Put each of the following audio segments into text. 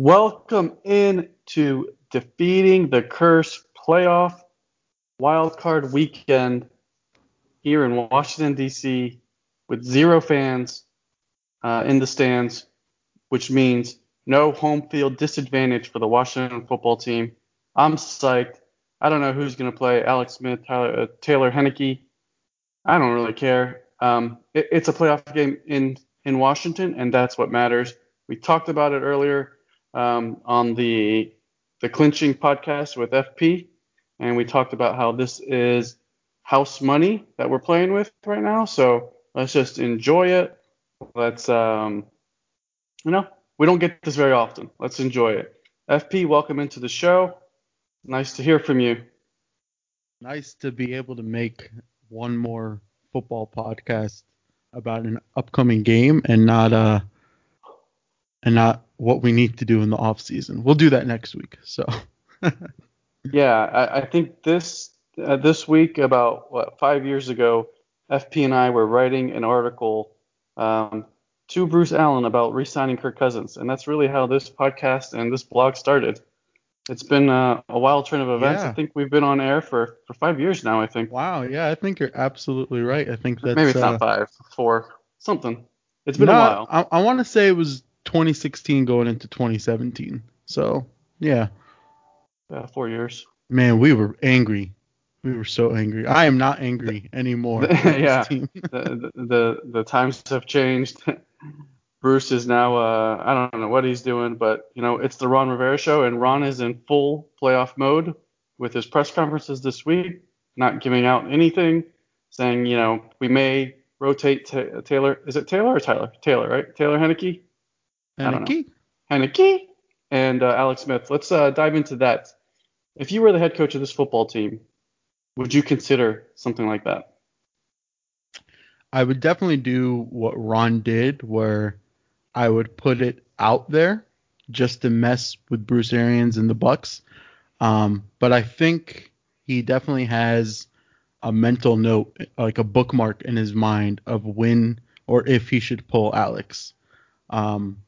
Welcome in to defeating the curse playoff wildcard weekend here in Washington D.C. with zero fans uh, in the stands, which means no home field disadvantage for the Washington football team. I'm psyched. I don't know who's going to play Alex Smith, Tyler, uh, Taylor Heinicke. I don't really care. Um, it, it's a playoff game in in Washington, and that's what matters. We talked about it earlier um, on the the clinching podcast with FP, and we talked about how this is house money that we're playing with right now. So let's just enjoy it. Let's um, you know, we don't get this very often. Let's enjoy it. FP, welcome into the show. Nice to hear from you. Nice to be able to make one more football podcast about an upcoming game and not uh and not what we need to do in the off season. We'll do that next week. So. yeah, I, I, think this uh, this week about what five years ago, FP and I were writing an article um, to Bruce Allen about re-signing Kirk Cousins, and that's really how this podcast and this blog started. It's been uh, a wild turn of events. Yeah. I think we've been on air for, for five years now. I think. Wow. Yeah, I think you're absolutely right. I think that maybe it's uh, not five, four, something. It's been no, a while. I, I want to say it was 2016 going into 2017. So yeah. Yeah, four years. Man, we were angry. We were so angry. I am not angry anymore. yeah. the, the the times have changed. Bruce is now uh, I don't know what he's doing, but you know it's the Ron Rivera show, and Ron is in full playoff mode with his press conferences this week, not giving out anything, saying you know we may rotate t- Taylor. Is it Taylor or Tyler? Taylor, right? Taylor Heinicke. Heinicke. Heinicke and uh, Alex Smith. Let's uh, dive into that. If you were the head coach of this football team, would you consider something like that? I would definitely do what Ron did, where I would put it out there just to mess with Bruce Arians and the Bucks. Um, but I think he definitely has a mental note, like a bookmark in his mind of when or if he should pull Alex. Um,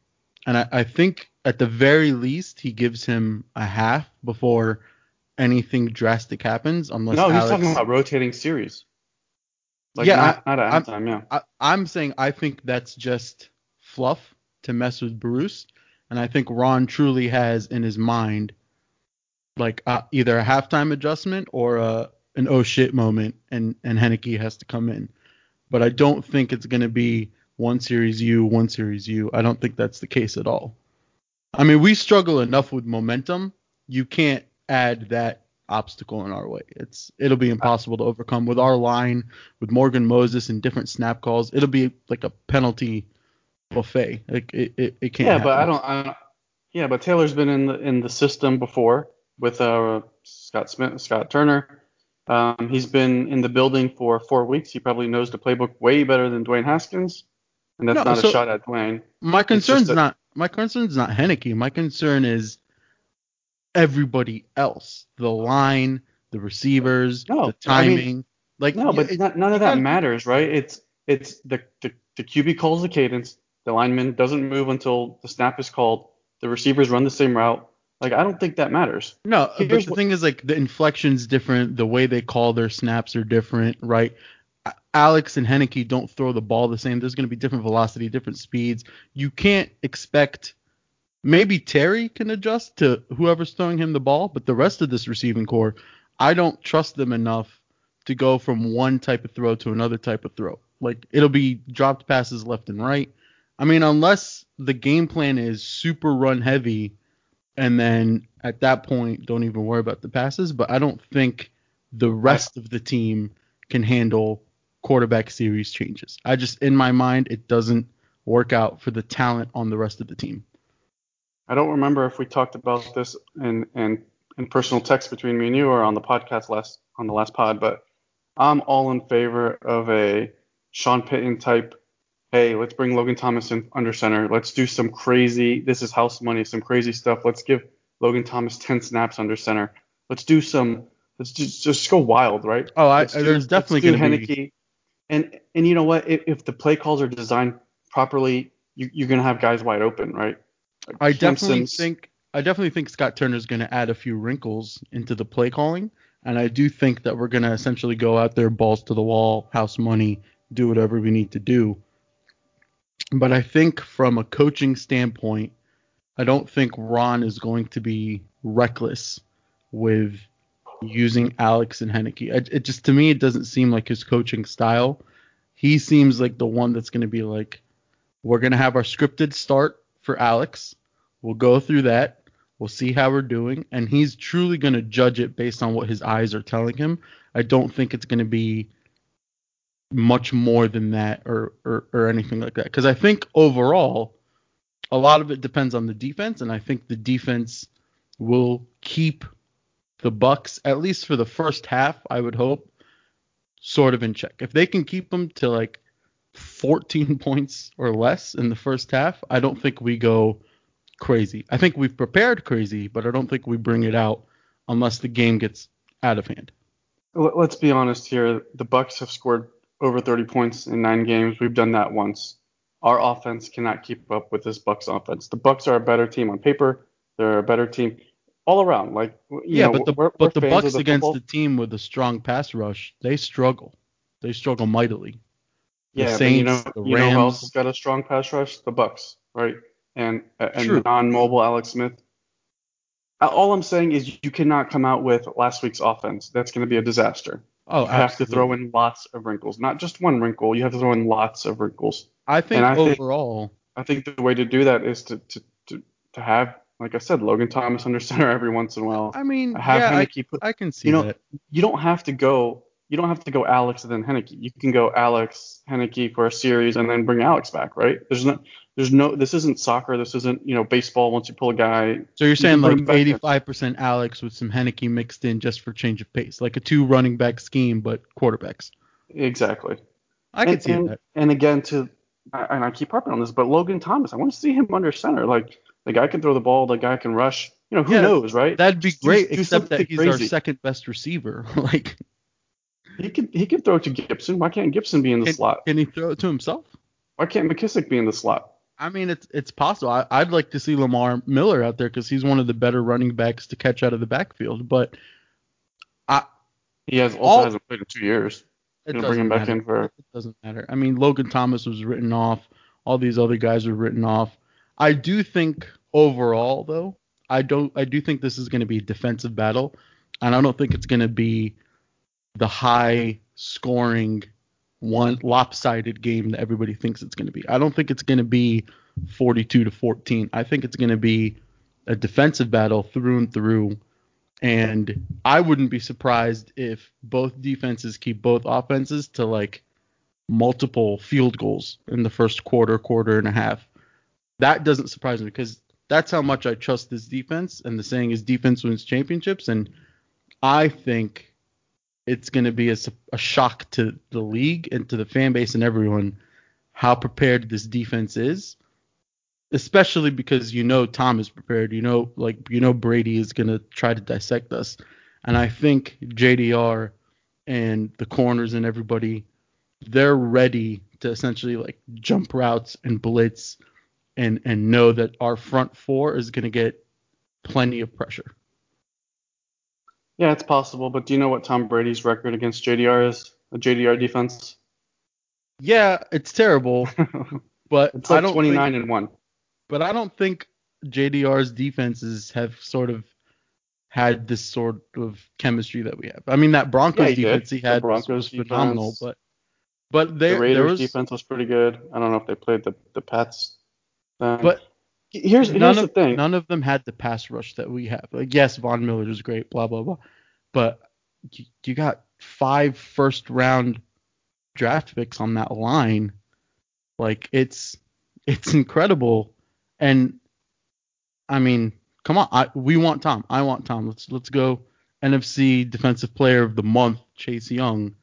and I, I, think at the very least he gives him a half before anything drastic happens. Unless no, Alex... he's talking about rotating series. Like yeah, not, I, not at halftime. Yeah, I, I'm saying I think that's just fluff to mess with Bruce, and I think Ron truly has in his mind like uh, either a halftime adjustment or a an oh shit moment, and and Heinicke has to come in. But I don't think it's going to be one series you, one series you. I don't think that's the case at all. I mean, we struggle enough with momentum. You can't add that obstacle in our way. It's it'll be impossible to overcome with our line, with Morgan Moses and different snap calls. It'll be like a penalty buffet. Like it, it, it can't. Yeah, happen. but I don't, I don't. Yeah, but Taylor's been in the in the system before with uh, Scott Smith, Scott Turner. Um, he's been in the building for four weeks. He probably knows the playbook way better than Dwayne Haskins and that's no, not so a shot at Dwayne. My concern's a, not my concern's not Heinicke. My concern is everybody else, the line, the receivers, no, the timing. I mean, like no, but not, none of that matters, right? It's it's the, the the QB calls the cadence. The lineman doesn't move until the snap is called. The receivers run the same route. Like I don't think that matters. No, Here's but the what, thing is like the inflection's different. The way they call their snaps are different, right? Alex and Heinicke don't throw the ball the same. There's going to be different velocity, different speeds. You can't expect. Maybe Terry can adjust to whoever's throwing him the ball, but the rest of this receiving corps, I don't trust them enough to go from one type of throw to another type of throw. Like it'll be dropped passes left and right. I mean, unless the game plan is super run heavy, and then at that point don't even worry about the passes. But I don't think the rest of the team can handle quarterback series changes. I just in my mind it doesn't work out for the talent on the rest of the team. I don't remember if we talked about this in in, in personal text between me and you or on the podcast last on the last pod, but I'm all in favor of a Sean Payton type. Hey, let's bring Logan Thomas in under center. Let's do some crazy. This is house money, some crazy stuff. Let's give Logan Thomas 10 snaps under center. Let's do some. Let's just, just go wild, right? Oh, I, there's definitely going to be and and you know what? If, if the play calls are designed properly, you, you're gonna have guys wide open, right? I Cam definitely think I definitely think Scott Turner's going to add a few wrinkles into the play calling, and I do think that we're going to essentially go out there, balls to the wall, house money, do whatever we need to do. But I think from a coaching standpoint, I don't think Ron is going to be reckless with using Alex and Heinicke. It, it just to me it doesn't seem like his coaching style. He seems like the one that's going to be like, we're going to have our scripted start for Alex. We'll go through that. We'll see how we're doing, and he's truly going to judge it based on what his eyes are telling him. I don't think it's going to be much more than that or or, or anything like that. Because I think overall, a lot of it depends on the defense, and I think the defense will keep the Bucks at least for the first half. I would hope sort of in check. If they can keep them to like 14 points or less in the first half, I don't think we go crazy. I think we've prepared crazy, but I don't think we bring it out unless the game gets out of hand. Let's be honest here. The Bucks have scored over 30 points in nine games. We've done that once. Our offense cannot keep up with this Bucks offense. The Bucks are a better team on paper. They're a better team all around. Like you yeah, know, but the we're, but we're the Bucks the against football. the team with a strong pass rush, they struggle. They struggle mightily. The yeah, but you know, Saints, the you know who else Rams. has got a strong pass rush? The Bucks, right? And and non-mobile Alex Smith. Uh, All I'm saying is you cannot come out with last week's offense. That's going to be a disaster. Oh, you have to throw in lots of wrinkles, not just one wrinkle. You have to throw in lots of wrinkles. I think I think- overall, I think the way to do that is to to to, to have, like I said, Logan Thomas under center every once in a while. I mean, have yeah, I, put. I can see you know, that. You don't have to go. You don't have to go Alex and then Heinicke. You can go Alex Heinicke for a series and then bring Alex back, right? There's no. There's no. This isn't soccer. This isn't you know baseball. Once you pull a guy, So you're saying can like him back there. 85% Alex with some Heinicke mixed in just for change of pace, like a two running back scheme, but quarterbacks. exactly. I and, see and, that. And again, to and I keep harping on this, but Logan Thomas, I want to see him under center. Like the guy can throw the ball, the guy can rush. You know, who Yeah, knows, right? That'd be do- great, do except that something he's our second best receiver. like, He could he could throw it to Gibson. Why can't Gibson be in the can, slot? can he throw it to himself? Why can't McKissick be in the slot? I mean, it's it's possible. I, I'd like to see Lamar Miller out there because he's one of the better running backs to catch out of the backfield. But I He has also All- hasn't played in two years. It You know, doesn't bring him back in for It doesn't matter. I mean, Logan Thomas was written off. All these other guys were written off. I do think overall, though, I don't. I do think this is going to be a defensive battle, and I don't think it's going to be the high scoring one lopsided game that everybody thinks it's going to be. I don't think it's going to be 42 to 14. I think it's going to be a defensive battle through and through. And I wouldn't be surprised if both defenses keep both offenses to like multiple field goals in the first quarter, quarter and a half. That doesn't surprise me because that's how much I trust this defense. And the saying is defense wins championships. And I think it's going to be a, a shock to the league and to the fan base and everyone how prepared this defense is. Especially because you know Tom is prepared. You know, like you know Brady is gonna try to dissect us, and I think JDR and the corners and everybody, they're ready to essentially like jump routes and blitz, and and know that our front four is gonna get plenty of pressure. Yeah, it's possible, but do you know what Tom Brady's record against JDR is? The JDR defense? Yeah, it's terrible, but it's I don't 29 think, and 1. But I don't think JDR's defenses have sort of had this sort of chemistry that we have. I mean, that Broncos Yeah, he did. defense he had Broncos was phenomenal, defense. but but there, the Raiders there was defense was pretty good. I don't know if they played the, the Pats. But here's none here's of thing. none of them had the pass rush that we have. Like yes, Von Miller was great, blah blah blah, but you, you got five first round draft picks on that line. Like it's it's incredible, and I mean, come on, I, we want Tom. I want Tom. Let's let's go NFC Defensive Player of the Month, Chase Young.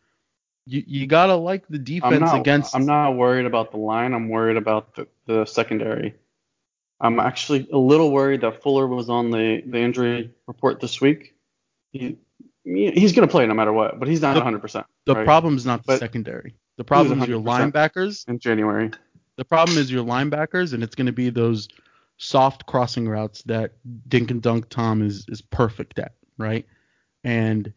You you gotta like the I'm defense not, against. I'm not worried about the line. I'm worried about the, the secondary. I'm actually a little worried that Fuller was on the, the injury report this week. He, he's going to play no matter what, but he's not The- 100% the right? problem's not the But secondary. The problem is your linebackers in January. The problem is your linebackers, and it's going to be those soft crossing routes that dink and dunk Tom is is perfect at, right? And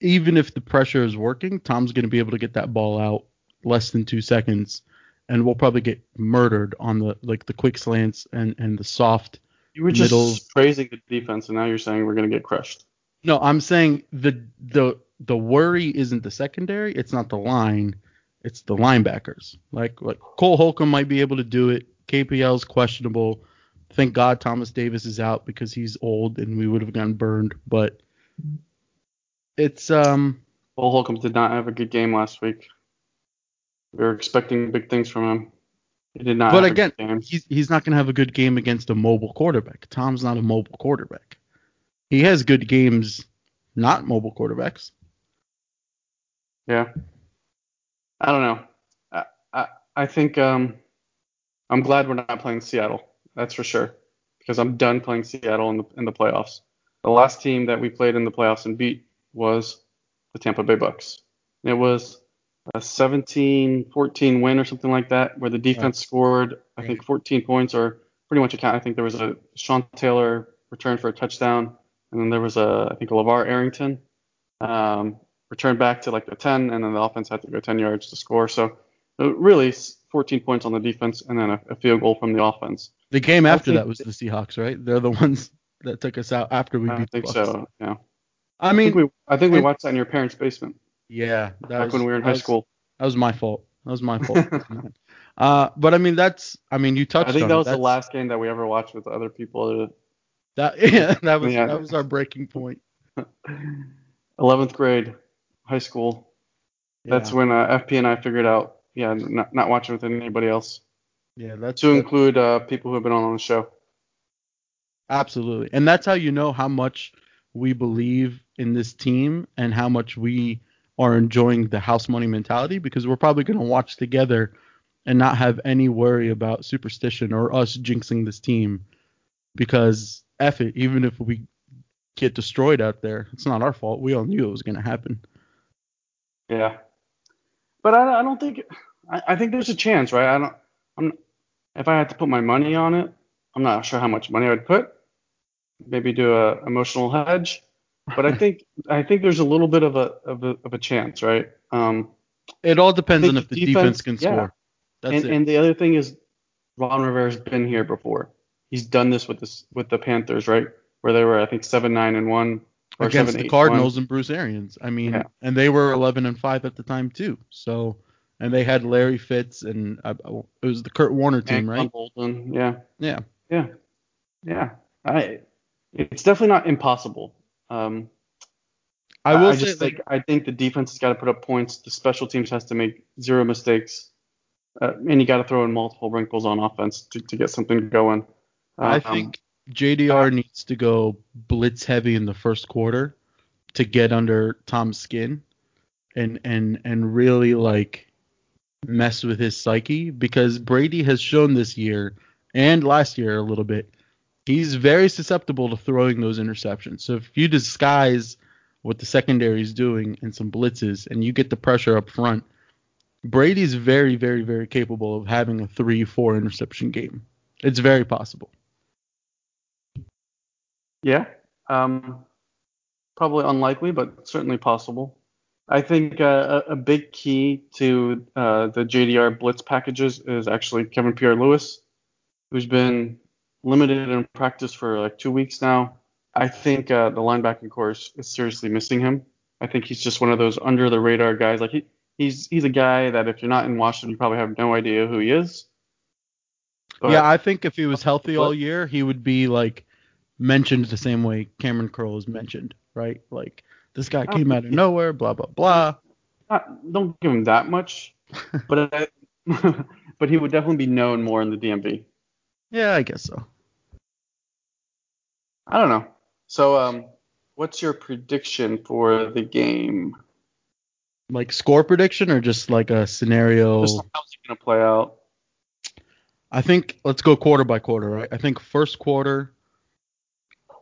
even if the pressure is working, Tom's going to be able to get that ball out less than two seconds, and we'll probably get murdered on the like the quick slants and and the soft. You were just middle- praising the defense, and now you're saying we're going to get crushed. No, I'm saying the the the worry isn't the secondary, it's not the line, it's the linebackers. Like like Cole Holcomb might be able to do it. KPL's questionable. Thank God Thomas Davis is out because he's old and we would have gotten burned. But it's um Cole Holcomb did not have a good game last week. We were expecting big things from him. He did not. But have again, a good game. he's he's not gonna have a good game against a mobile quarterback. Tom's not a mobile quarterback. He has good games, not mobile quarterbacks. Yeah. I don't know. I, I I think um I'm glad we're not playing Seattle. That's for sure. Because I'm done playing Seattle in the in the playoffs. The last team that we played in the playoffs and beat was the Tampa Bay Bucks. It was a 17-14 win or something like that, where the defense scored I think 14 points or pretty much a count. I think there was a Sean Taylor return for a touchdown, and then there was a I think a LaVar Arrington um, returned back to like the 10, and then the offense had to go 10 yards to score. So uh, really, 14 points on the defense, and then a, a field goal from the offense. The game after that was the Seahawks, right? They're the ones that took us out after we I beat think the Bucks. so. Yeah. I I mean, think we I think we watched that in your parents' basement yeah, that back was, when we were in high was- school. That was my fault. That was my fault. uh, but I mean, that's. I mean, you touched I think that it. was the That's- last game that we ever watched with other people. That yeah, that was Yeah. that was our breaking point. 11th grade, high school. That's when uh, FP and I figured out, yeah, not, not watching with anybody else. yeah, that's To that- include uh, people who have been on the show. Absolutely. And that's how you know how much we believe in this team and how much we are enjoying the house money mentality because we're probably going to watch together and not have any worry about superstition or us jinxing this team because F it, even if we get destroyed out there, it's not our fault. We all knew it was going to happen. Yeah. But I, I don't think I, I think there's a chance, right? I don't. I'm if I had to put my money on it, I'm not sure how much money I would put. Maybe do a emotional hedge, but I think I think there's a little bit of a of a, of a chance, right? Um, It all depends on if the defense, defense- can yeah. score. That's and it. and the other thing is, Ron Rivera's been here before. He's done this with this with the Panthers, right? Where they were, I think, seven nine and one against seven, the eight, Cardinals and Bruce Arians. I mean, Yeah. and they were 11 and 5 at the time too. So, and they had Larry Fitz and uh, it was the Kurt Warner team, And right? Boldin, yeah, Yeah. yeah, yeah. I, it's definitely not impossible. Um, I will say just like, think I think the defense has got to put up points. The special teams has to make zero mistakes, uh, and you got to throw in multiple wrinkles on offense to, to get something going. I Um, think JDR uh, needs to go blitz heavy in the first quarter to get under Tom's skin and and and really like mess with his psyche because Brady has shown this year and last year a little bit he's very susceptible to throwing those interceptions. So if you disguise what the secondary is doing in some blitzes and you get the pressure up front, Brady's very very very capable of having a 3-4 interception game. It's very possible. Yeah. Um, probably unlikely, but certainly possible. I think uh, a, a big key to uh, the JDR blitz packages is actually Kevin Pierre-Louis, who's been limited in practice for like two weeks now. I think uh, the linebacking course is seriously missing him. I think he's just one of those under the radar guys. Like he, he's he's a guy that if you're not in Washington, you probably have no idea who he is. But- yeah, I think if he was healthy all year, he would be like mentioned the same way Kamren Curl is mentioned, right? Like this guy came out of nowhere, blah blah blah. not, don't give him that much, but I, but he would definitely be known more in the DMV. Yeah, I guess so. I don't know. So, um, what's your prediction for the game? Like score prediction or just like a scenario? Just how's it gonna play out? I think let's go quarter by quarter, right? I think first quarter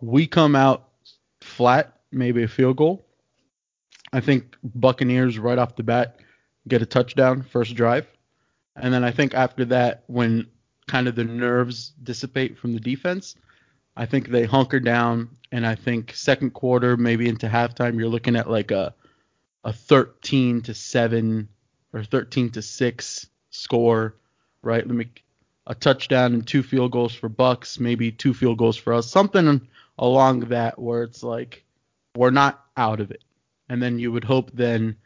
we come out flat, maybe a field goal. I think Buccaneers right off the bat get a touchdown first drive. And then I think after that when kind of the nerves dissipate from the defense. I think they hunker down, and I think second quarter, maybe into halftime, you're looking at like a a 13 to seven or 13 to six score, right? Let me a touchdown and two field goals for Bucks, maybe two field goals for us, something along that where it's like we're not out of it. And then you would hope then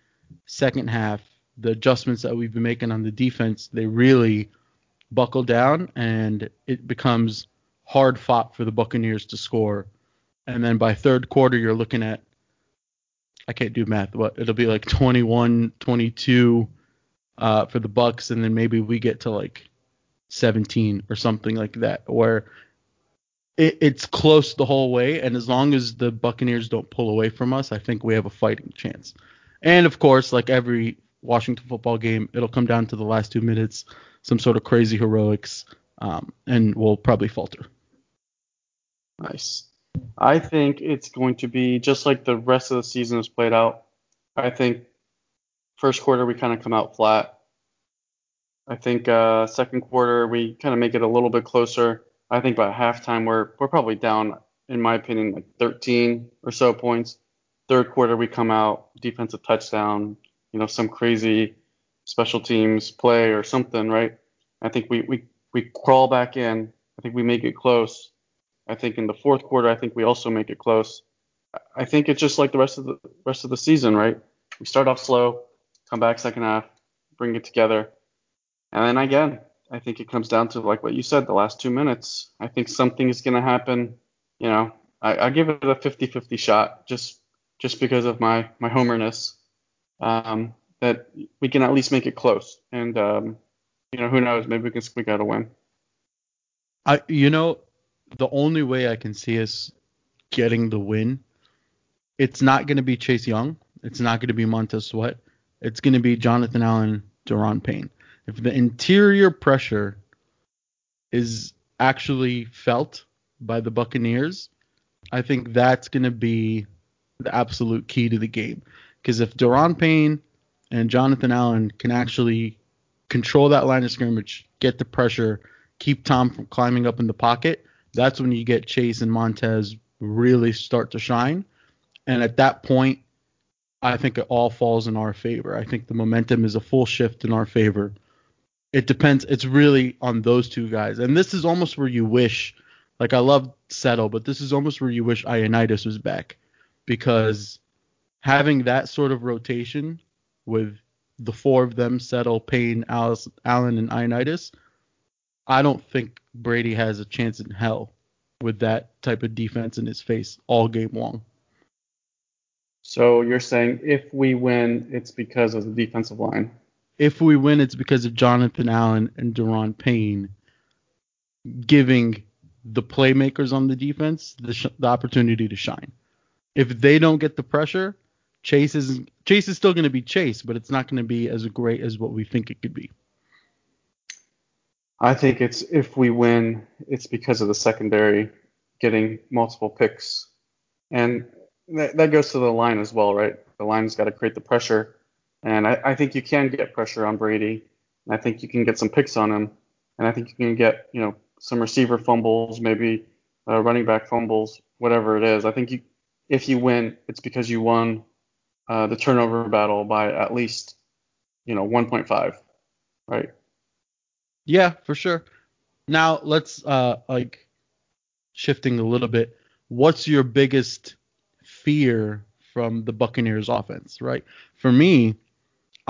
second half the adjustments that we've been making on the defense, they really buckle down and it becomes hard fought for the Buccaneers to score. And then by third quarter, you're looking at, I can't do math, but it'll be like 21, 22 uh, for the Bucks, and then maybe we get to like 17 or something like that, where it, it's close the whole way. And as long as the Buccaneers don't pull away from us, I think we have a fighting chance. And of course, like every Washington football game, it'll come down to the last two minutes, some sort of crazy heroics, um, and we'll probably falter. Nice. I think it's going to be just like the rest of the season has played out. I think first quarter we kind of come out flat. I think uh, second quarter we kind of make it a little bit closer. I think by halftime we're we're probably down, in my opinion, like 13 or so points. Third quarter we come out defensive touchdown, you know, some crazy special teams play or something, right? I think we we we crawl back in. I think we make it close. I think in the fourth quarter, I think we also make it close. I think it's just like the rest of the rest of the season, right? We start off slow, come back second half, bring it together, and then again, I think it comes down to like what you said, the last two minutes. I think something is going to happen. You know, I, I give it a 50-50 shot just just because of my my homerness. Um, that we can at least make it close, and um, you know, who knows? Maybe we can squeak out a win. I, you know, the only way I can see us getting the win, it's not going to be Chase Young. It's not going to be Montez Sweat. It's going to be Jonathan Allen, Daron Payne. If the interior pressure is actually felt by the Buccaneers, I think that's going to be the absolute key to the game. Because if Daron Payne and Jonathan Allen can actually control that line of scrimmage, get the pressure, keep Tom from climbing up in the pocket, that's when you get Chase and Montez really start to shine. And at that point, I think it all falls in our favor. I think the momentum is a full shift in our favor. It depends. It's really on those two guys. And this is almost where you wish, like I love Settle, but this is almost where you wish Ioannidis was back because having that sort of rotation with the four of them, Settle, Payne, Alice, Allen, and Ioannidis, I don't think Brady has a chance in hell with that type of defense in his face all game long. So you're saying if we win, it's because of the defensive line? If we win, it's because of Jonathan Allen and Daron Payne giving the playmakers on the defense the, sh- the opportunity to shine. If they don't get the pressure, Chase is Chase is still going to be Chase, but it's not going to be as great as what we think it could be. I think it's if we win, it's because of the secondary getting multiple picks, and that goes to the line as well, right? The line's got to create the pressure, and I, I think you can get pressure on Brady, I think you can get some picks on him, and I think you can get you know some receiver fumbles, maybe uh, running back fumbles, whatever it is. I think you, if you win, it's because you won uh, the turnover battle by at least you know 1.5, right? Yeah, for sure. Now let's uh like shifting a little bit. What's your biggest fear from the Buccaneers offense, right? For me,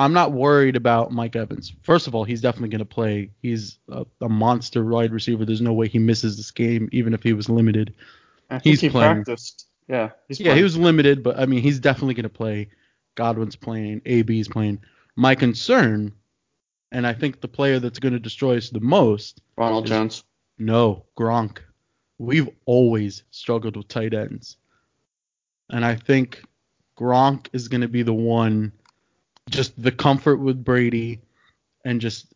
I'm not worried about Mike Evans. First of all, he's definitely going to play. He's a, a, monster wide receiver. There's no way he misses this game, even if he was limited. he's he playing. Practiced. Yeah, he's yeah, he was limited, but I mean, he's definitely going to play. Godwin's playing. AB's playing. My concern and I think the player that's going to destroy us the most. Ronald is, Jones. No, Gronk. We've always struggled with tight ends. And I think Gronk is going to be the one, just the comfort with Brady and just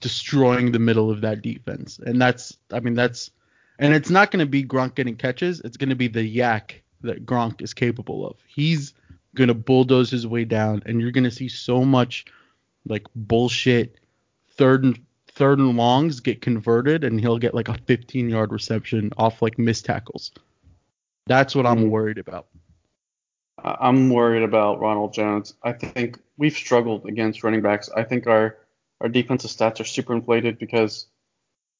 destroying the middle of that defense. And that's, I mean, that's, and it's not going to be Gronk getting catches. It's going to be the YAC that Gronk is capable of. He's going to bulldoze his way down, and you're going to see so much like bullshit third and third and longs get converted and he'll get like a 15 yard reception off like missed tackles. That's what I'm Mhm. worried about. I'm worried about Ronald Jones. I think we've struggled against running backs. I think our our defensive stats are super inflated because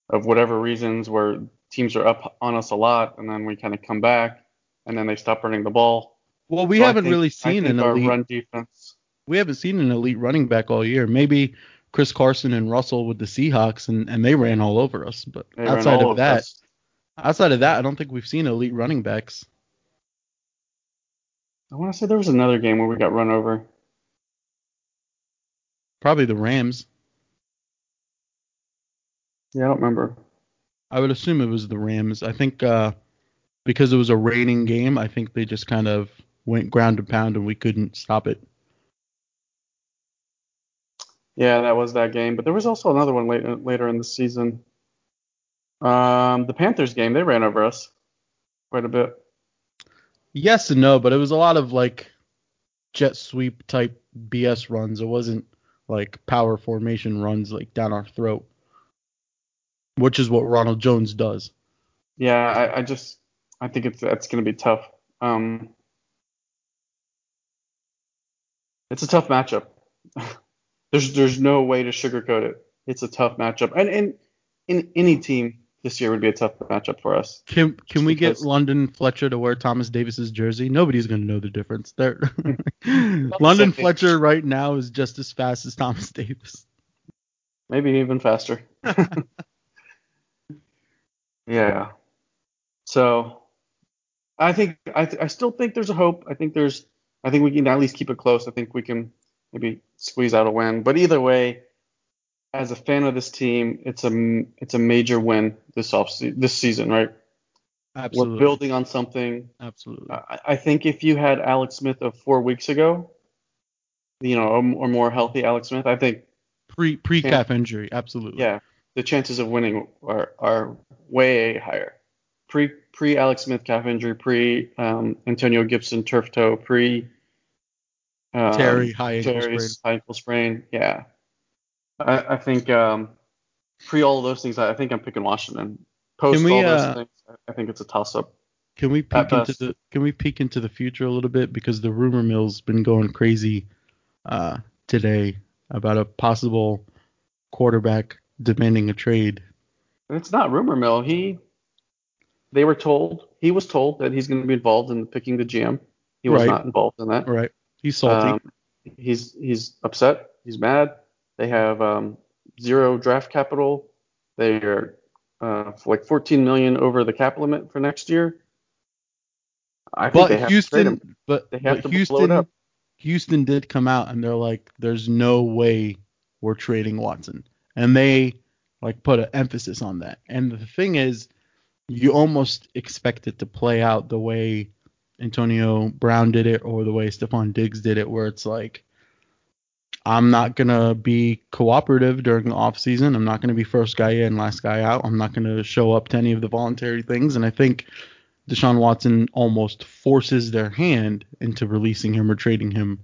of whatever reasons where teams are up on us a lot and then we kind of come back and then they stop running the ball. Well, we So haven't think- really seen an elite. run defense. we haven't seen an elite running back all year. Maybe Chris Carson and Russell with the Seahawks, and, and they ran all over us. But they outside of that, us. outside of that, I don't think we've seen elite running backs. I want to say there was another game where we got run over. Probably the Rams. Yeah, I don't remember. I would assume it was the Rams. I think uh, because it was a raining game, I think they just kind of went ground and pound, and we couldn't stop it. Yeah, that was that game. But there was also another one later later in the season. Um, the Panthers game, they ran over us quite a bit. Yes and no, but it was a lot of like jet sweep type BS runs. It wasn't like power formation runs like down our throat, which is what Ronald Jones does. Yeah, I, I just I think it's that's going to be tough. Um, it's a tough matchup. there's there's no way to sugarcoat it. It's a tough matchup, and and in any team this year would be a tough matchup for us. Can can we get London Fletcher to wear Thomas Davis's jersey? Nobody's gonna know the difference. There, London. Fletcher right now is just as fast as Thomas Davis. Maybe even faster. yeah. So I think I, th- I still think there's a hope. I think there's I think we can at least keep it close. I think we can maybe squeeze out a win. But either way, as a fan of this team, it's a it's a major win this off this season, right? Absolutely, We're building on something. absolutely. I, I think if you had Alex Smith of four weeks ago, you know, or, or more healthy Alex Smith, I think Pre pre calf injury, absolutely. yeah, the chances of winning are are way higher. Pre pre Alex Smith calf injury, pre um, Antonio Gibson turf toe, pre um, Terry high ankle sprain. High ankle sprain. Yeah, I, I think um, pre all of those things, I, I think I'm picking Washington. Post Can we, all those uh, things, I- think it's a toss up. Can we peek into the Can we peek into the future a little bit because the rumor mill's been going crazy uh, today about a possible quarterback demanding a trade. It's not rumor mill. He, they were told, he was told that he's going to be involved in picking the GM. He was Right. not involved in that. Right, he's salty. Um, he's he's upset. He's mad. They have um, zero draft capital. They are uh, like 14 million over the cap limit for next year. I think they but have to. Houston, but, They have but to blow it Houston, up. Houston did come out and they're like, "There's no way we're trading Watson," and they like put an emphasis on that. And the thing is, you almost expect it to play out the way Antonio Brown did it or the way Stefon Diggs did it, where it's like, I'm not gonna be cooperative during the off season. I'm not gonna be first guy in, last guy out. I'm not gonna show up to any of the voluntary things. And I think Deshaun Watson almost forces their hand into releasing him or trading him.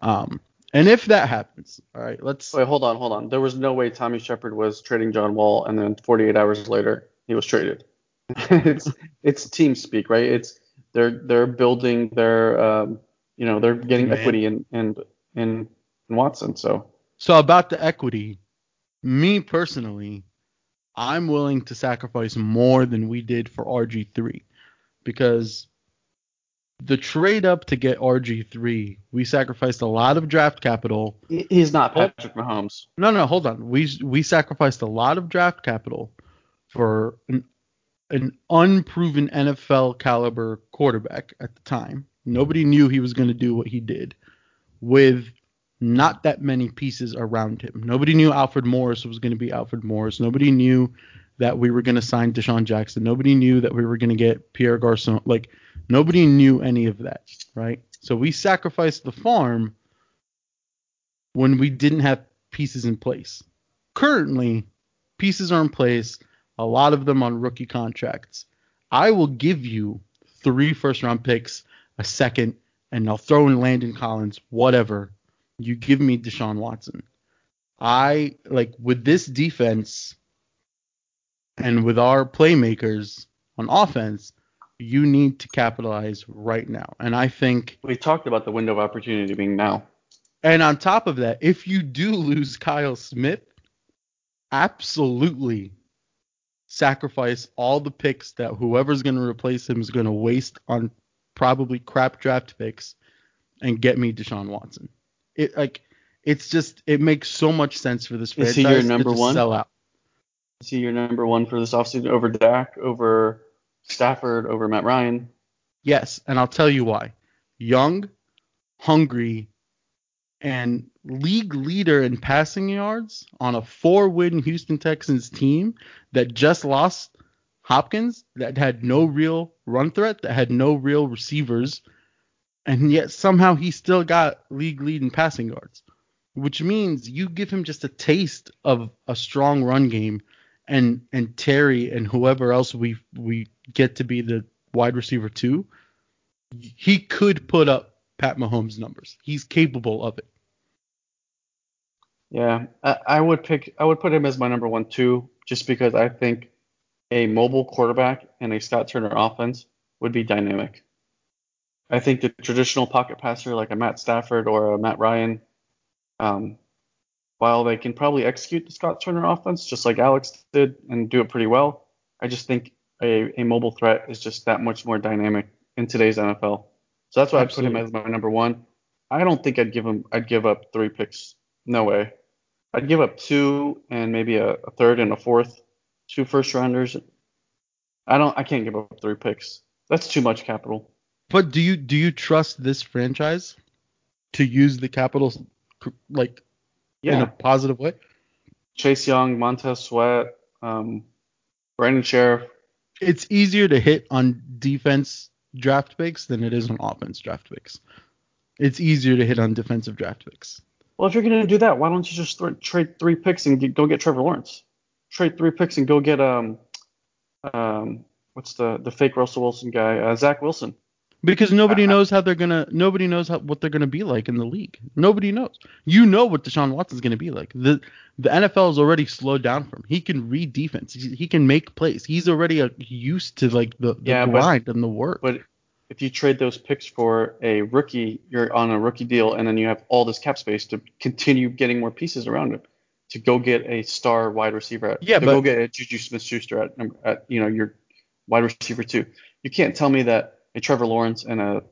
Um, and if that happens, all right, let's. Wait, hold on, hold on. There was no way Tommy Sheppard was trading John Wall, and then 48 hours later he was traded. it's it's team speak, right? It's they're they're building their um, you know they're getting Man. equity in in in, in Watson. So So about the equity, me personally, I'm willing to sacrifice more than we did for RG3 because the trade up to get RG3, we sacrificed a lot of draft capital. he- he's not. Patrick Mahomes. No, no, hold on. We we sacrificed a lot of draft capital for an an unproven NFL caliber quarterback at the time. Nobody knew he was going to do what he did with not that many pieces around him. Nobody knew Alfred Morris was going to be Alfred Morris. Nobody knew that we were going to sign DeSean Jackson. Nobody knew that we were going to get Pierre Garcon. Like nobody knew any of that, right? So we sacrificed the farm when we didn't have pieces in place. Currently, pieces are in place, a lot of them on rookie contracts. I will give you three first round picks, a second, and I'll throw in Landon Collins, whatever. You give me Deshaun Watson. I like with this defense and with our playmakers on offense, you need to capitalize right now. And I think We talked about the window of opportunity being now. and on top of that, if you do lose Kyle Smith, absolutely sacrifice all the picks that whoever's going to replace him is going to waste on probably crap draft picks and get me Deshaun Watson. It like it's just it makes so much sense for this Is franchise he your number one? sell out. Is he your number one for this offseason over Dak, over Stafford, over Matt Ryan? Yes, and I'll tell you why. Young, hungry, and league leader in passing yards on a four-win Houston Texans team that just lost Hopkins, that had no real run threat, that had no real receivers, and yet somehow he still got league lead in passing yards. Which means you give him just a taste of a strong run game and and Terry and whoever else we we get to be the wide receiver two, he could put up Pat Mahomes numbers. He's capable of it. Yeah, I, I would pick. I would put him as my number one too, just because I think a mobile quarterback and a Scott Turner offense would be dynamic. I think the traditional pocket passer like a Matt Stafford or a Matt Ryan, um, while they can probably execute the Scott Turner offense just like Alex did and do it pretty well, I just think a, a mobile threat is just that much more dynamic in today's NFL. So that's why I put him as my number one. I don't think I'd give him. I'd give up three picks. No way. I'd give up two and maybe a, a third and a fourth, two first rounders. I don't. I can't give up three picks. That's too much capital. But do you do you trust this franchise to use the capital like in a positive way? Chase Young, Montez Sweat, um, Brandon Scherff. It's easier to hit on defense draft picks than it is on offense draft picks. It's easier to hit on defensive draft picks. Well, if you're gonna do that, why don't you just th- trade three picks and get, go get Trevor Lawrence? Trade three picks and go get um um what's the the fake Russell Wilson guy? Uh, Zach Wilson. Because nobody I- knows how they're gonna nobody knows how, what they're gonna be like in the league. Nobody knows. You know what Deshaun Watson's gonna be like. The the NFL is already slowed down for him. He can read defense. He, he can make plays. He's already uh used to like the, the Yeah, but- grind and the work. But if you trade those picks for a rookie, you're on a rookie deal, and then you have all this cap space to continue getting more pieces around him to go get a star wide receiver. At, Yeah, to but- go get a Juju Smith-Schuster at, at you know your wide receiver too. You can't tell me that a Trevor Lawrence and a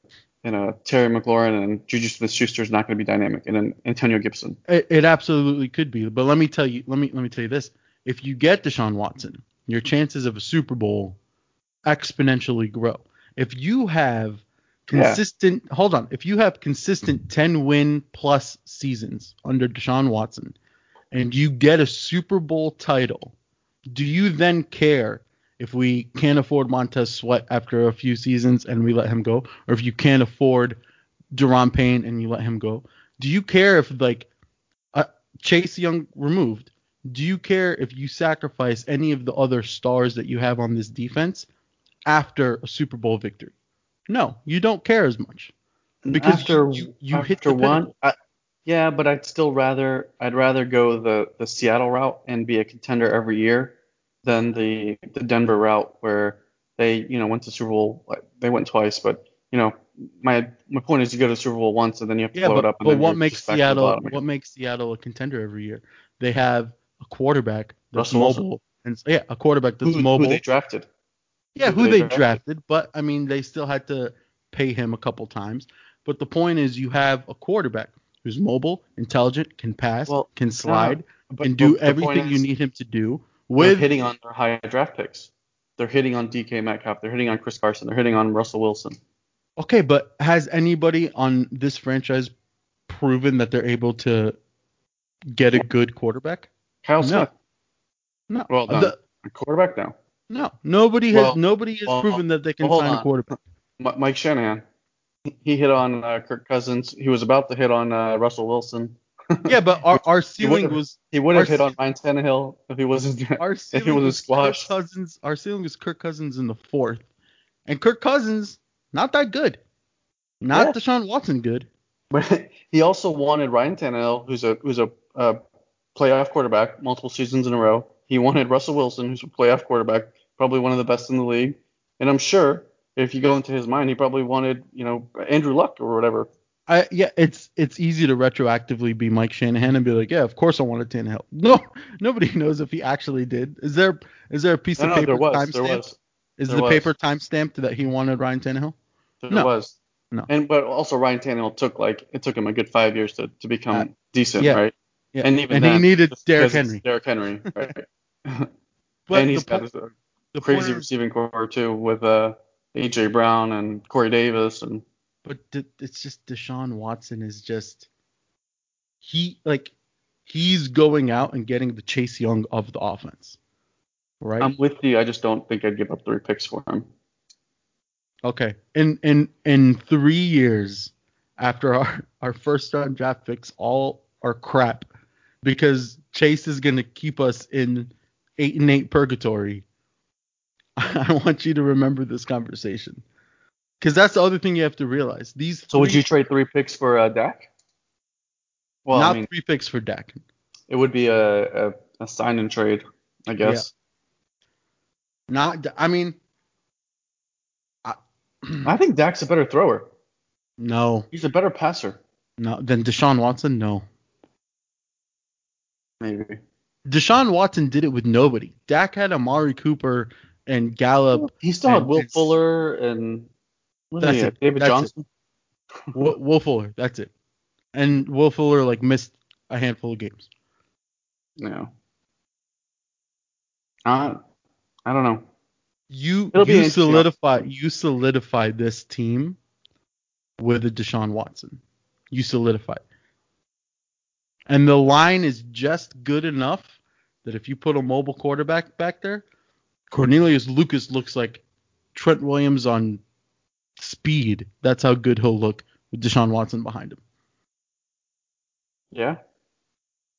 and a Terry McLaurin and Juju Smith-Schuster is not going to be dynamic, and then Antonio Gibson. It, it absolutely could be, but let me tell you, let me let me tell you this: if you get Deshaun Watson, your chances of a Super Bowl exponentially grow. If you have Yeah. consistent, hold on, if you have consistent 10 win plus seasons under Deshaun Watson, and you get a Super Bowl title, do you then care if we can't afford Montez Sweat after a few seasons and we let him go, or if you can't afford Daron Payne and you let him go? Do you care if like uh, Chase Young removed? Do you care if you sacrifice any of the other stars that you have on this defense after a Super Bowl victory? No, you don't care as much. Because after you- you after hit the one. I, yeah, but I'd still rather I'd rather go the the Seattle route and be a contender every year than the the Denver route where they you know went to Super Bowl they went twice, but you know my my point is you go to Super Bowl once and then you have to Yeah, blow but, it up. And but then what makes just back to the Seattle what makes Seattle a contender every year? They have a quarterback that's Russell Wilson. mobile and yeah, a quarterback that's who, mobile. who they drafted? Yeah, who who they they drafted. drafted, but I mean, they still had to pay him a couple times. But the point is, you have a quarterback who's mobile, intelligent, can pass, Well, can slide, But, can do but the point everything you is need him to do. They're With hitting on their high draft picks. They're hitting on DK Metcalf. They're hitting on Chris Carson. They're hitting on Russell Wilson. okay, but has anybody on this franchise proven that they're able to get a good quarterback? Kyle No. Smith, No. Well done. The- quarterback now. no. Nobody has. Well- nobody has well- proven that they can well, sign a quarterback. Mike Shanahan. He hit on uh, Kirk Cousins. He was about to hit on uh, Russell Wilson. Yeah, but our, our ceiling would've- was He would have hit on Ryan Tannehill if he wasn't. our he ceiling wasn't was Kirk. Cousins. Our ceiling was Kirk Cousins in the fourth, and Kirk Cousins not that good, not Yeah. Deshaun Watson good. But he also wanted Ryan Tannehill, who's a who's a uh, playoff quarterback multiple seasons in a row. He wanted Russell Wilson, who's a playoff quarterback, probably one of the best in the league. And I'm sure if you go into his mind, he probably wanted, you know, Andrew Luck or whatever. I yeah, it's it's easy to retroactively be Mike Shanahan and be like, yeah, of course I wanted Tannehill. No, nobody knows if he actually did. Is there is there a piece No, of no, paper there was, time there stamped? was, Is there the was. paper time stamped that he wanted Ryan Tannehill? there No. was. No. And but also Ryan Tannehill took like it took him a good five years to, to become Uh, decent, yeah. right? Yeah. And even And he needed Derrick Henry. Derrick Henry, right? But and he's the, got po- a the crazy receiving corps too with uh, AJ Brown and Corey Davis and but d- it's just Deshaun Watson is just he like he's going out and getting the Chase Young of the offense, right? I'm with you. I just don't think I'd give up three picks for him. Okay. In in in three years after our our first round draft picks all are crap because Chase is gonna keep us in eight and eight purgatory. I want you to remember this conversation. Because that's the other thing you have to realize. These So would you trade three picks for uh, Dak? Well, not I mean, three picks for Dak. it would be a, a, a sign and trade, I guess. Not I mean I think Dak's a better thrower. no, He's a better passer, no than Deshaun Watson, no. maybe. Deshaun Watson did it with nobody. Dak had Amari Cooper and Gallup He still had Will Fuller and That's it. David That's it. Johnson. Will, Will Fuller, that's it. And Will Fuller like missed a handful of games. No. Uh, I don't know. You It'll you solidify you solidify this team with a Deshaun Watson. You solidify. And the line is just good enough that if you put a mobile quarterback back there, Cornelius Lucas looks like Trent Williams on speed. That's how good he'll look with Deshaun Watson behind him. Yeah.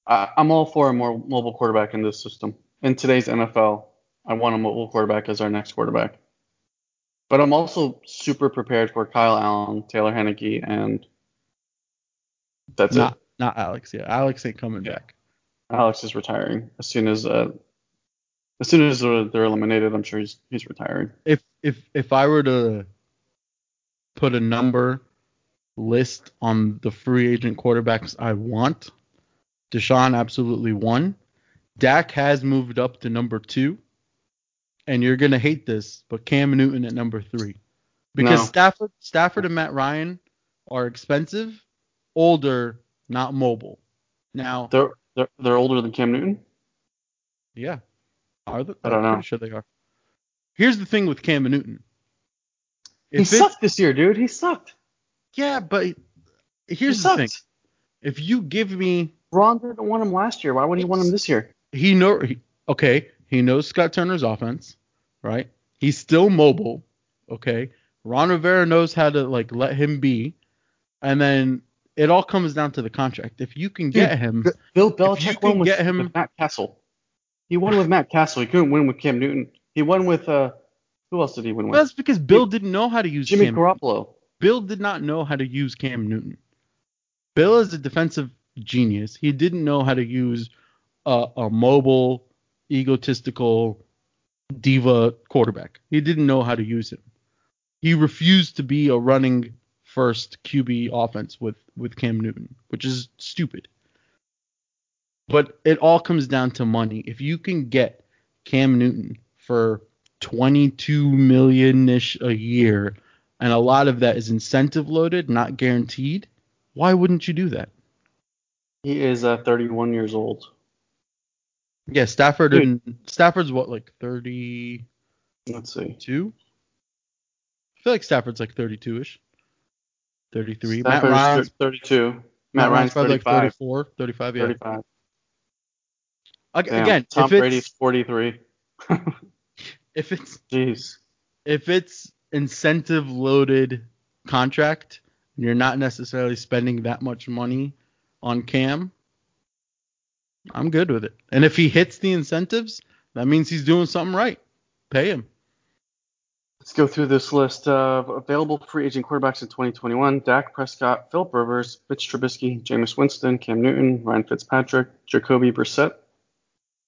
I, I'm all for a more mobile quarterback in this system. In today's NFL, I want a mobile quarterback as our next quarterback. But I'm also super prepared for Kyle Allen, Taylor Heinicke, and that's not it. not Alex. Yeah, Alex ain't coming Yeah. back. Alex is retiring as soon as uh, as soon as uh, they're eliminated. I'm sure he's he's retiring. if if if I were to put a number list on the free agent quarterbacks I want, Deshaun absolutely one. Dak has moved up to number two, and you're gonna hate this, but Cam Newton at number three, because No. Stafford Stafford and Matt Ryan are expensive, older, not mobile. Now, They're they're they're older than Cam Newton. yeah, are they? I don't I'm know. Pretty sure they are. Here's the thing with Cam Newton. He sucked this year, dude. He sucked. Yeah, but He here's the sucked. thing. If you give me Ron didn't want him last year. Why would he want him this year? he know he, okay, he knows Scott Turner's offense, right? He's still mobile, okay? Ron Rivera knows how to like let him be. And then it all comes down to the contract. If you can get him Bill Belichick won with, get him- with Matt Cassel. He won with Matt Cassel. He couldn't win with Cam Newton. He won with uh, who else did he win with? that's because Bill didn't know how to use Jimmy Cam. Garoppolo. Bill did not know how to use Cam Newton. Bill is a defensive genius. He didn't know how to use a, a mobile, egotistical diva quarterback. He didn't know how to use him. He refused to be a running first QB offense with with Cam Newton, which is stupid. But it all comes down to money. If you can get Cam Newton for 22 million ish a year, and a lot of that is incentive loaded, not guaranteed, why wouldn't you do that? He is uh, 31 years old. Yeah, Stafford Dude. and Stafford's what like 30. Let's see. Two. I feel like Stafford's like 32ish. 33. Matt Ryan's, 32. Matt, Ryan's probably 35. like 34, 35, yeah. 35. Ag- Damn. Again, Tom if it's Brady's 43. if it's Jeez. if it's incentive loaded contract and you're not necessarily spending that much money on Cam, I'm good with it. And if he hits the incentives, that means he's doing something right. Pay him. Let's go through this list of available free agent quarterbacks in 2021. Dak Prescott, Philip Rivers, Mitch Trubisky, Jameis Winston, Cam Newton, Ryan Fitzpatrick, Jacoby Brissett,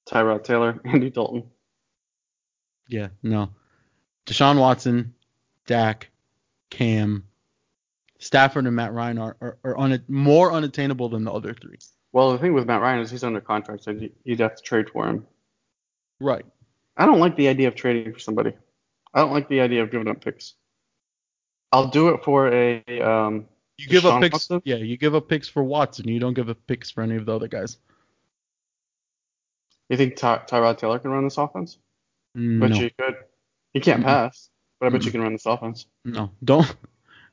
Tyrod Taylor, Andy Dalton. Yeah, no. Deshaun Watson, Dak, Cam, Stafford, and Matt Ryan are, are, are un- more unattainable than the other three. Well, the thing with Matt Ryan is he's under contract, so you'd have to trade for him. Right. I don't like the idea of trading for somebody. I don't like the idea of giving up picks. I'll do it for a. Um, You give up picks. Watson? Yeah, you give up picks for Watson. You don't give up picks for any of the other guys. you think Ty- Tyrod Taylor can run this offense? Mm, No, you could. He can't pass, but I bet you can run this offense. no, don't,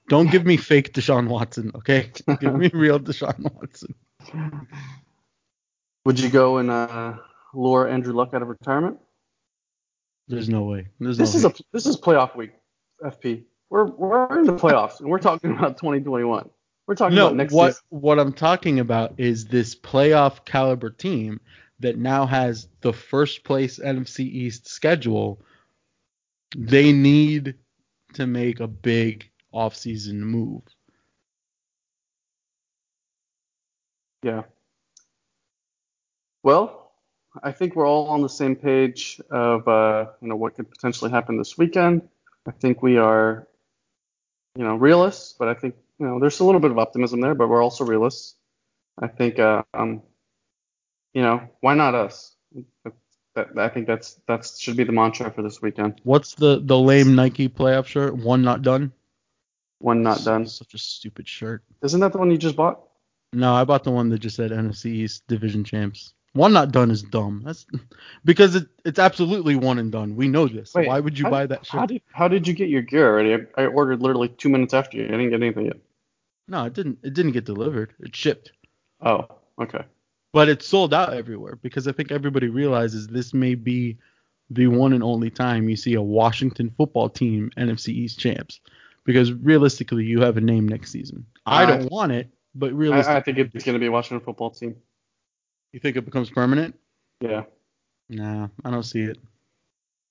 don't give me fake Deshaun Watson. Okay, give me real Deshaun Watson. Would you go and uh, lure Andrew Luck out of retirement? There's no way. There's This no is way. a this is playoff week, FP. We're we're in the playoffs and we're talking about 2021. We're talking no. about next what season. what I'm talking about is this playoff caliber team that now has the first place NFC East schedule. They need to make a big offseason move. Yeah. Well, I think we're all on the same page of uh, you know what could potentially happen this weekend. I think we are, you know, realists, but I think you know there's a little bit of optimism there, but we're also realists. I think, uh, um, you know, why not us? That, I think that's that should be the mantra for this weekend. What's the the lame Nike playoff shirt? One not done. One not done. Such a stupid shirt. Isn't that the one you just bought? No, I bought the one that just said NFC East Division Champs. One not done is dumb. That's because it, it's absolutely one and done. We know this. Wait, Why would you buy that shirt? How did how did you get your gear already? I, I ordered literally two minutes after you. I didn't get anything yet. no, it didn't. It didn't get delivered. It shipped, Oh, okay. But it's sold out everywhere because I think everybody realizes this may be the one and only time you see a Washington football team NFC East champs. Because realistically, you have a name next season. I I- don't want it, but realistically, I, I think it's going to be a Washington football team. you think it becomes permanent? Yeah. Nah, I don't see it.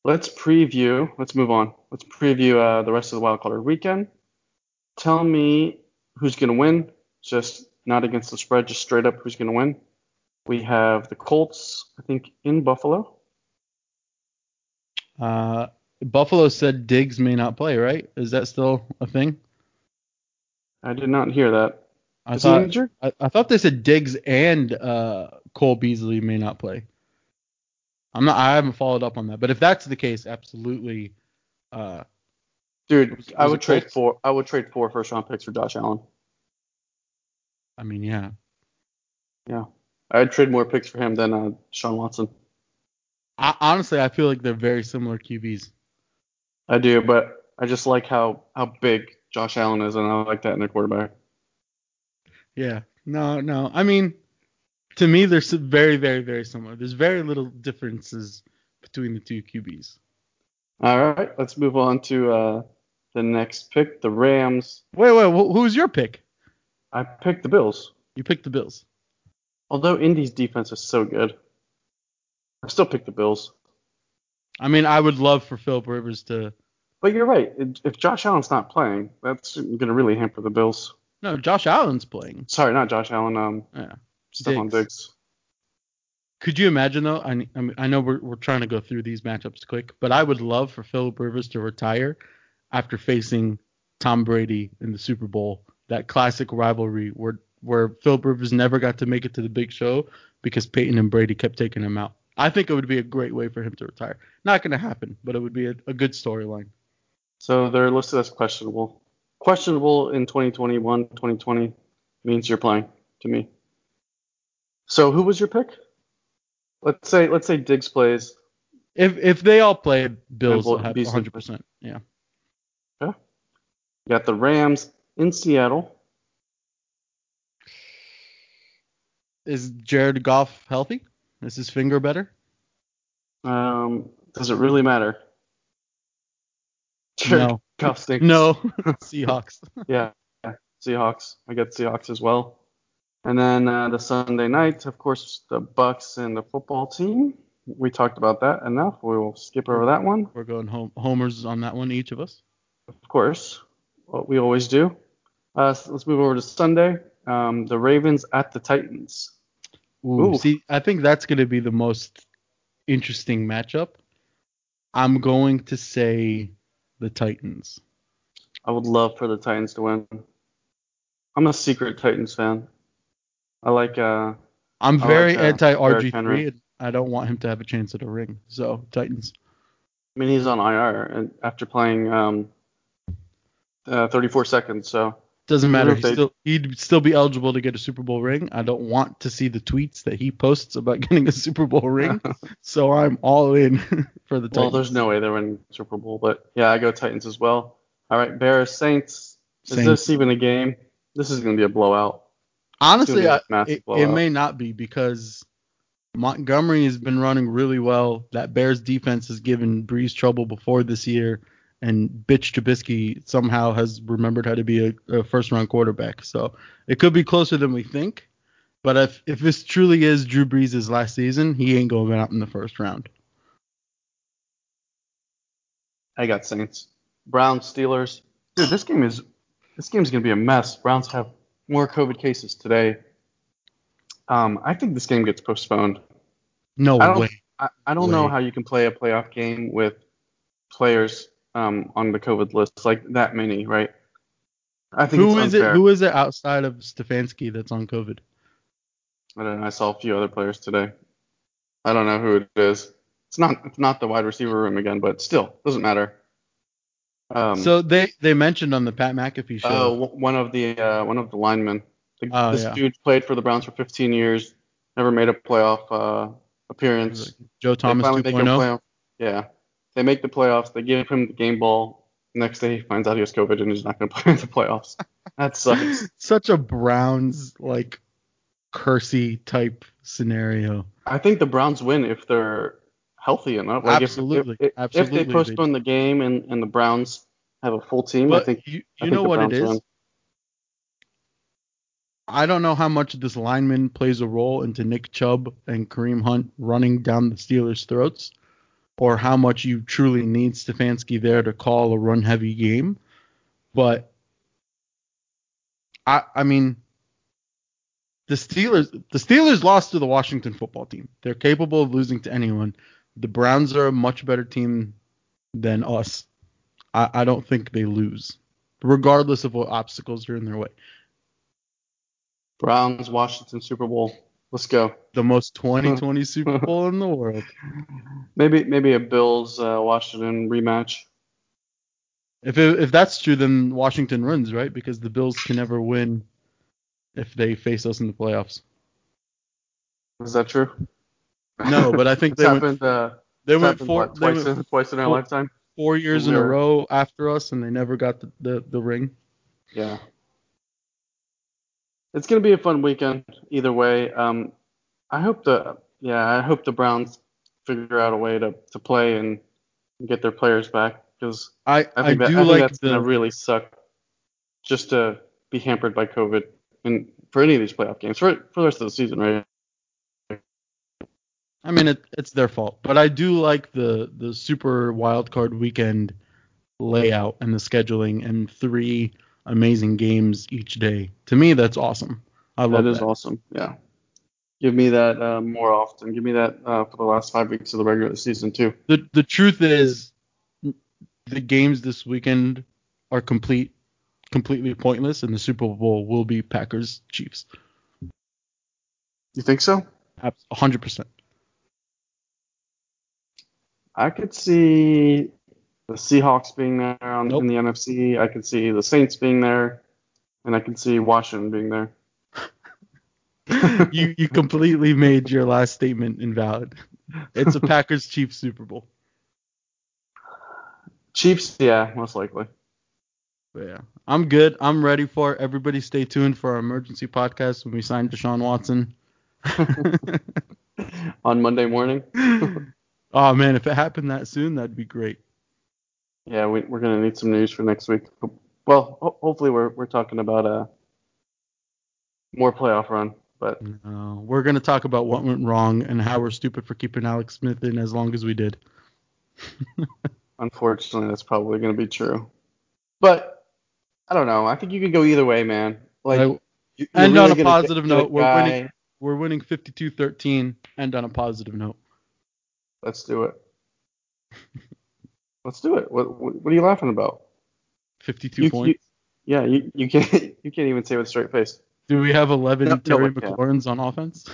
Let's preview. Let's move on. Let's preview uh, the rest of the wild card weekend. Tell me who's going to win. Just not against the spread, just straight up who's going to win. We have the Colts, I think, in Buffalo. Uh, Buffalo said Diggs may not play, right? Is that still a thing? I did not hear that. I Is thought? I, I thought they said Diggs and uh, Cole Beasley may not play. I'm not. I haven't followed up on that, but if that's the case, absolutely. Uh, Dude, Was- I would trade Colts? four. I would trade four first round picks for Josh Allen. I mean, yeah. Yeah, I'd trade more picks for him than uh, Sean Watson. I, honestly, I feel like they're very similar QBs. I do, but I just like how how big Josh Allen is, and I like that in a quarterback. Yeah. No, no. I mean, to me, they're very, very, very similar. There's very little differences between the two QBs. All right, let's move on to uh, the next pick, the Rams. Wait, wait. Wh- who's your pick? I picked the Bills. You picked the Bills. Although Indy's defense is so good, I still pick the Bills. I mean, I would love for Philip Rivers to. But you're right. If Josh Allen's not playing, that's going to really hamper the Bills. No, Josh Allen's playing. Sorry, not Josh Allen. Um, Yeah. Stefon Diggs. Diggs. Could you imagine though? I, I, mean, I know we're, we're trying to go through these matchups quick, but I would love for Philip Rivers to retire after facing Tom Brady in the Super Bowl. That classic rivalry where where Philip Rivers never got to make it to the big show because Peyton and Brady kept taking him out. I think it would be a great way for him to retire. Not going to happen, but it would be a, a good storyline. So they're listed as questionable. Questionable in 2021, 2020 means you're playing to me. So who was your pick? Let's say let's say Diggs plays. If if they all play, Bills will have Beasley 100%. Yeah. You got the Rams in Seattle. Is Jared Goff healthy? Is his finger better? Um, does it really matter? Jared No. Goff stinks. No. Seahawks. Yeah, Seahawks. I get Seahawks as well. And then uh, the Sunday night, of course, the Bucks and the football team. we talked about that enough. We will skip over that one. We're going home, homers on that one, each of us. Of course, what we always do. Uh, so let's move over to Sunday. Um, the Ravens at the Titans. Ooh, Ooh. see, I think that's going to be the most interesting matchup. I'm going to say the Titans. I would love for the Titans to win. I'm a secret Titans fan. I like uh I'm very like, uh, anti RG3. and I don't want him to have a chance at a ring. So Titans. I mean he's on IR and after playing um uh, 34 seconds, so Doesn't matter. if He'd still, he'd still be eligible to get a Super Bowl ring. I don't want to see the tweets that he posts about getting a Super Bowl ring. so I'm all in for the Titans. well, there's no way they're winning Super Bowl, but yeah, I go Titans as well. All right, Bears Saints. Is Saints. this even a game? This is going to be a blowout. Honestly, It's gonna I, be a it, it may not be because Montgomery has been running really well. That Bears defense has given Brees trouble before this year, and Mitch Trubisky somehow has remembered how to be a, a first round quarterback. So it could be closer than we think. But if if this truly is Drew Brees' last season, he ain't going out in the first round. I got Saints. Browns Steelers. Dude, this game is this game's going to be a mess. Browns have more COVID cases today. Um, I think this game gets postponed. No I way. I, I don't know how you can play a playoff game with players um, on the COVID list like that many, right? I think Who is it? Who is it outside of Stefanski that's on COVID? I don't know. I saw a few other players today. I don't know who it is. It's not it's not the wide receiver room again, but still doesn't matter. Um, so they they mentioned on the Pat McAfee show. w- one of the uh, one of the linemen. The, Oh, this yeah. dude played for the Browns for 15 years, never made a playoff uh, appearance. Joe Thomas finally make a 2.0. Yeah, they make the playoffs. They give him the game ball. Next day he finds out he has COVID and he's not going to play in the playoffs. That sucks. Such a Browns like cursy type scenario. I think the Browns win if they're healthy enough. Like Absolutely. If, if, Absolutely if they postpone the game and, and the Browns have a full team, I think you, you think know what it Browns is? win. I don't know how much this lineman plays a role into Nick Chubb and Kareem Hunt running down the Steelers' throats, or how much you truly need Stefanski there to call a run heavy game. But I I mean the Steelers the Steelers lost to the Washington football team. They're capable of losing to anyone. The Browns are a much better team than us. I, I don't think they lose, regardless of what obstacles are in their way. Browns, Washington Super Bowl. Let's go. the most 2020 Super Bowl in the world. Maybe maybe a Bills uh, Washington rematch. If it, if that's true, then Washington wins, right? Because the Bills can never win if they face us in the playoffs. Is that true? No, but I think they went, happened. Uh, they went happened, four what, they twice, went in, twice in our four- lifetime. four years in a row after us, and they never got the, the, the ring. Yeah. It's gonna be a fun weekend either way. Um, I hope the yeah I hope the Browns figure out a way to, to play and get their players back because I I I, that, do I think like that's the gonna really suck just to be hampered by COVID and for any of these playoff games for for the rest of the season, right? I mean, it, it's their fault, but I do like the the super wild card weekend layout and the scheduling and three amazing games each day. To me, that's awesome. I love that. That is awesome. Yeah. Give me that uh, more often. Give me that uh, for the last five weeks of the regular season too. the the truth is the games this weekend are complete completely pointless and the Super Bowl will be Packers Chiefs. You think so? Abs- 100%. I could see the Seahawks being there on, Nope. in the NFC. I could see the Saints being there, and I could see Washington being there. you you completely made your last statement invalid. It's a Packers Chiefs Super Bowl. Chiefs, yeah, most likely. But yeah, I'm good. I'm ready for it. Everybody stay tuned for our emergency podcast when we sign Deshaun Watson. on Monday morning. oh man, if it happened that soon, that'd be great. Yeah, we, we're gonna need some news for next week. Well, ho- hopefully we're we're talking about a more playoff run, But No, we're gonna talk about what went wrong and how we're stupid for keeping Alex Smith in as long as we did. unfortunately, that's probably going to be true. But I don't know. I think you could go either way, man. Like, I- you- you're and really on a positive get to a note, we're guy- winning. We're winning 52-13, and on a positive note. Let's do it. Let's do it. What, what, what are you laughing about? 52 You- points. you- yeah, you, you can't you can't even say with a straight face. Do we have 11 No- no Terry can. McLaurins on offense?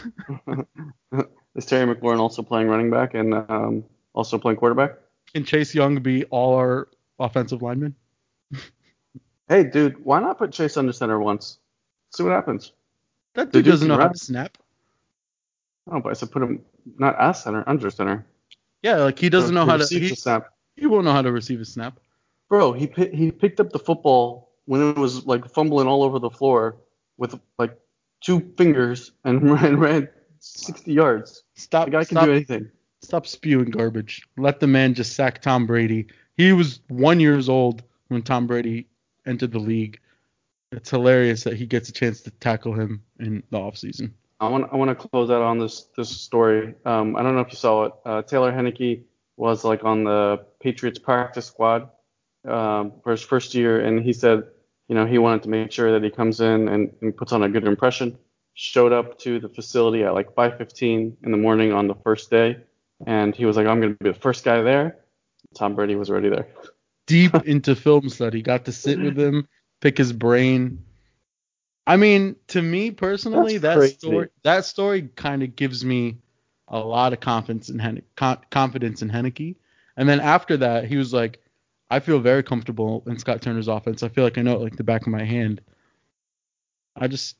Is Terry McLaurin also playing running back and um, also playing quarterback? Can Chase Young be all our offensive linemen? Hey, dude, why not put Chase under center once? See what happens. That dude dude doesn't know how to snap. Oh, but I said put him not as center, under center. Yeah, like he doesn't So know how to. He, the snap. He won't know how to receive a snap. Bro, he pi- he picked up the football when it was like fumbling all over the floor with like two fingers and ran ran 60 yards. Stop. The guy can stop, do anything. stop spewing garbage. Let the man just sack Tom Brady. He was one years old when Tom Brady entered the league. It's hilarious that he gets a chance to tackle him in the offseason. I want I want to close out on this this story. Um, I don't know if you saw it. Uh, Taylor Heinicke was like on the Patriots practice squad um, for his first year, and he said, you know, he wanted to make sure that he comes in and, and puts on a good impression. Showed up to the facility at like 5:15 in the morning on the first day, and he was like, I'm going to be the first guy there. Tom Brady was already there. Deep into film study. Got to sit with him, pick his brain. I mean, to me personally, That's that crazy. story that story kind of gives me a lot of confidence in Hen- confidence in Heinicke. And then after that, he was like, I feel very comfortable in Scott Turner's offense. I feel like I know it like the back of my hand. I just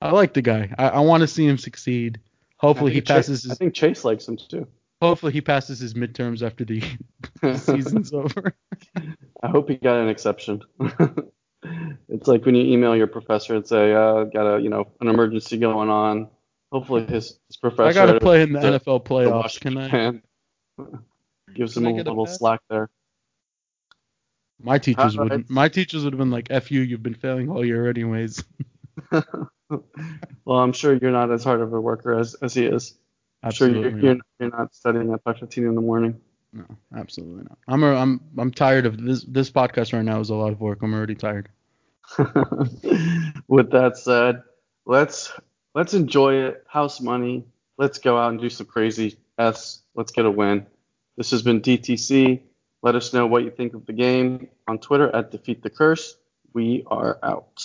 I like the guy. I, I want to see him succeed. Hopefully he think Chase- passes I think Chase likes him too. hopefully he passes his midterms after the season's over. I hope he got an exception. it's like when you email your professor and say, uh, got a, you know, an emergency going on. Hopefully his, his professor I gotta play in the the- NFL playoffs. Can I? fan gives Can him I a get a little pass? slack there. My teachers All right. would my teachers would have been like, "F you, you've been failing all year anyways." well, I'm sure you're not as hard of a worker as, as he is. I'm sure you're, you're, not. you're not studying at 5:15 in the morning. No, absolutely not. I'm a, I'm I'm tired of this. This podcast right now is a lot of work. I'm already tired. With that said, let's let's enjoy it. House money. Let's go out and do some crazy s. Let's get a win. This has been DTC. Let us know what you think of the game on Twitter at Defeat the Curse. We are out.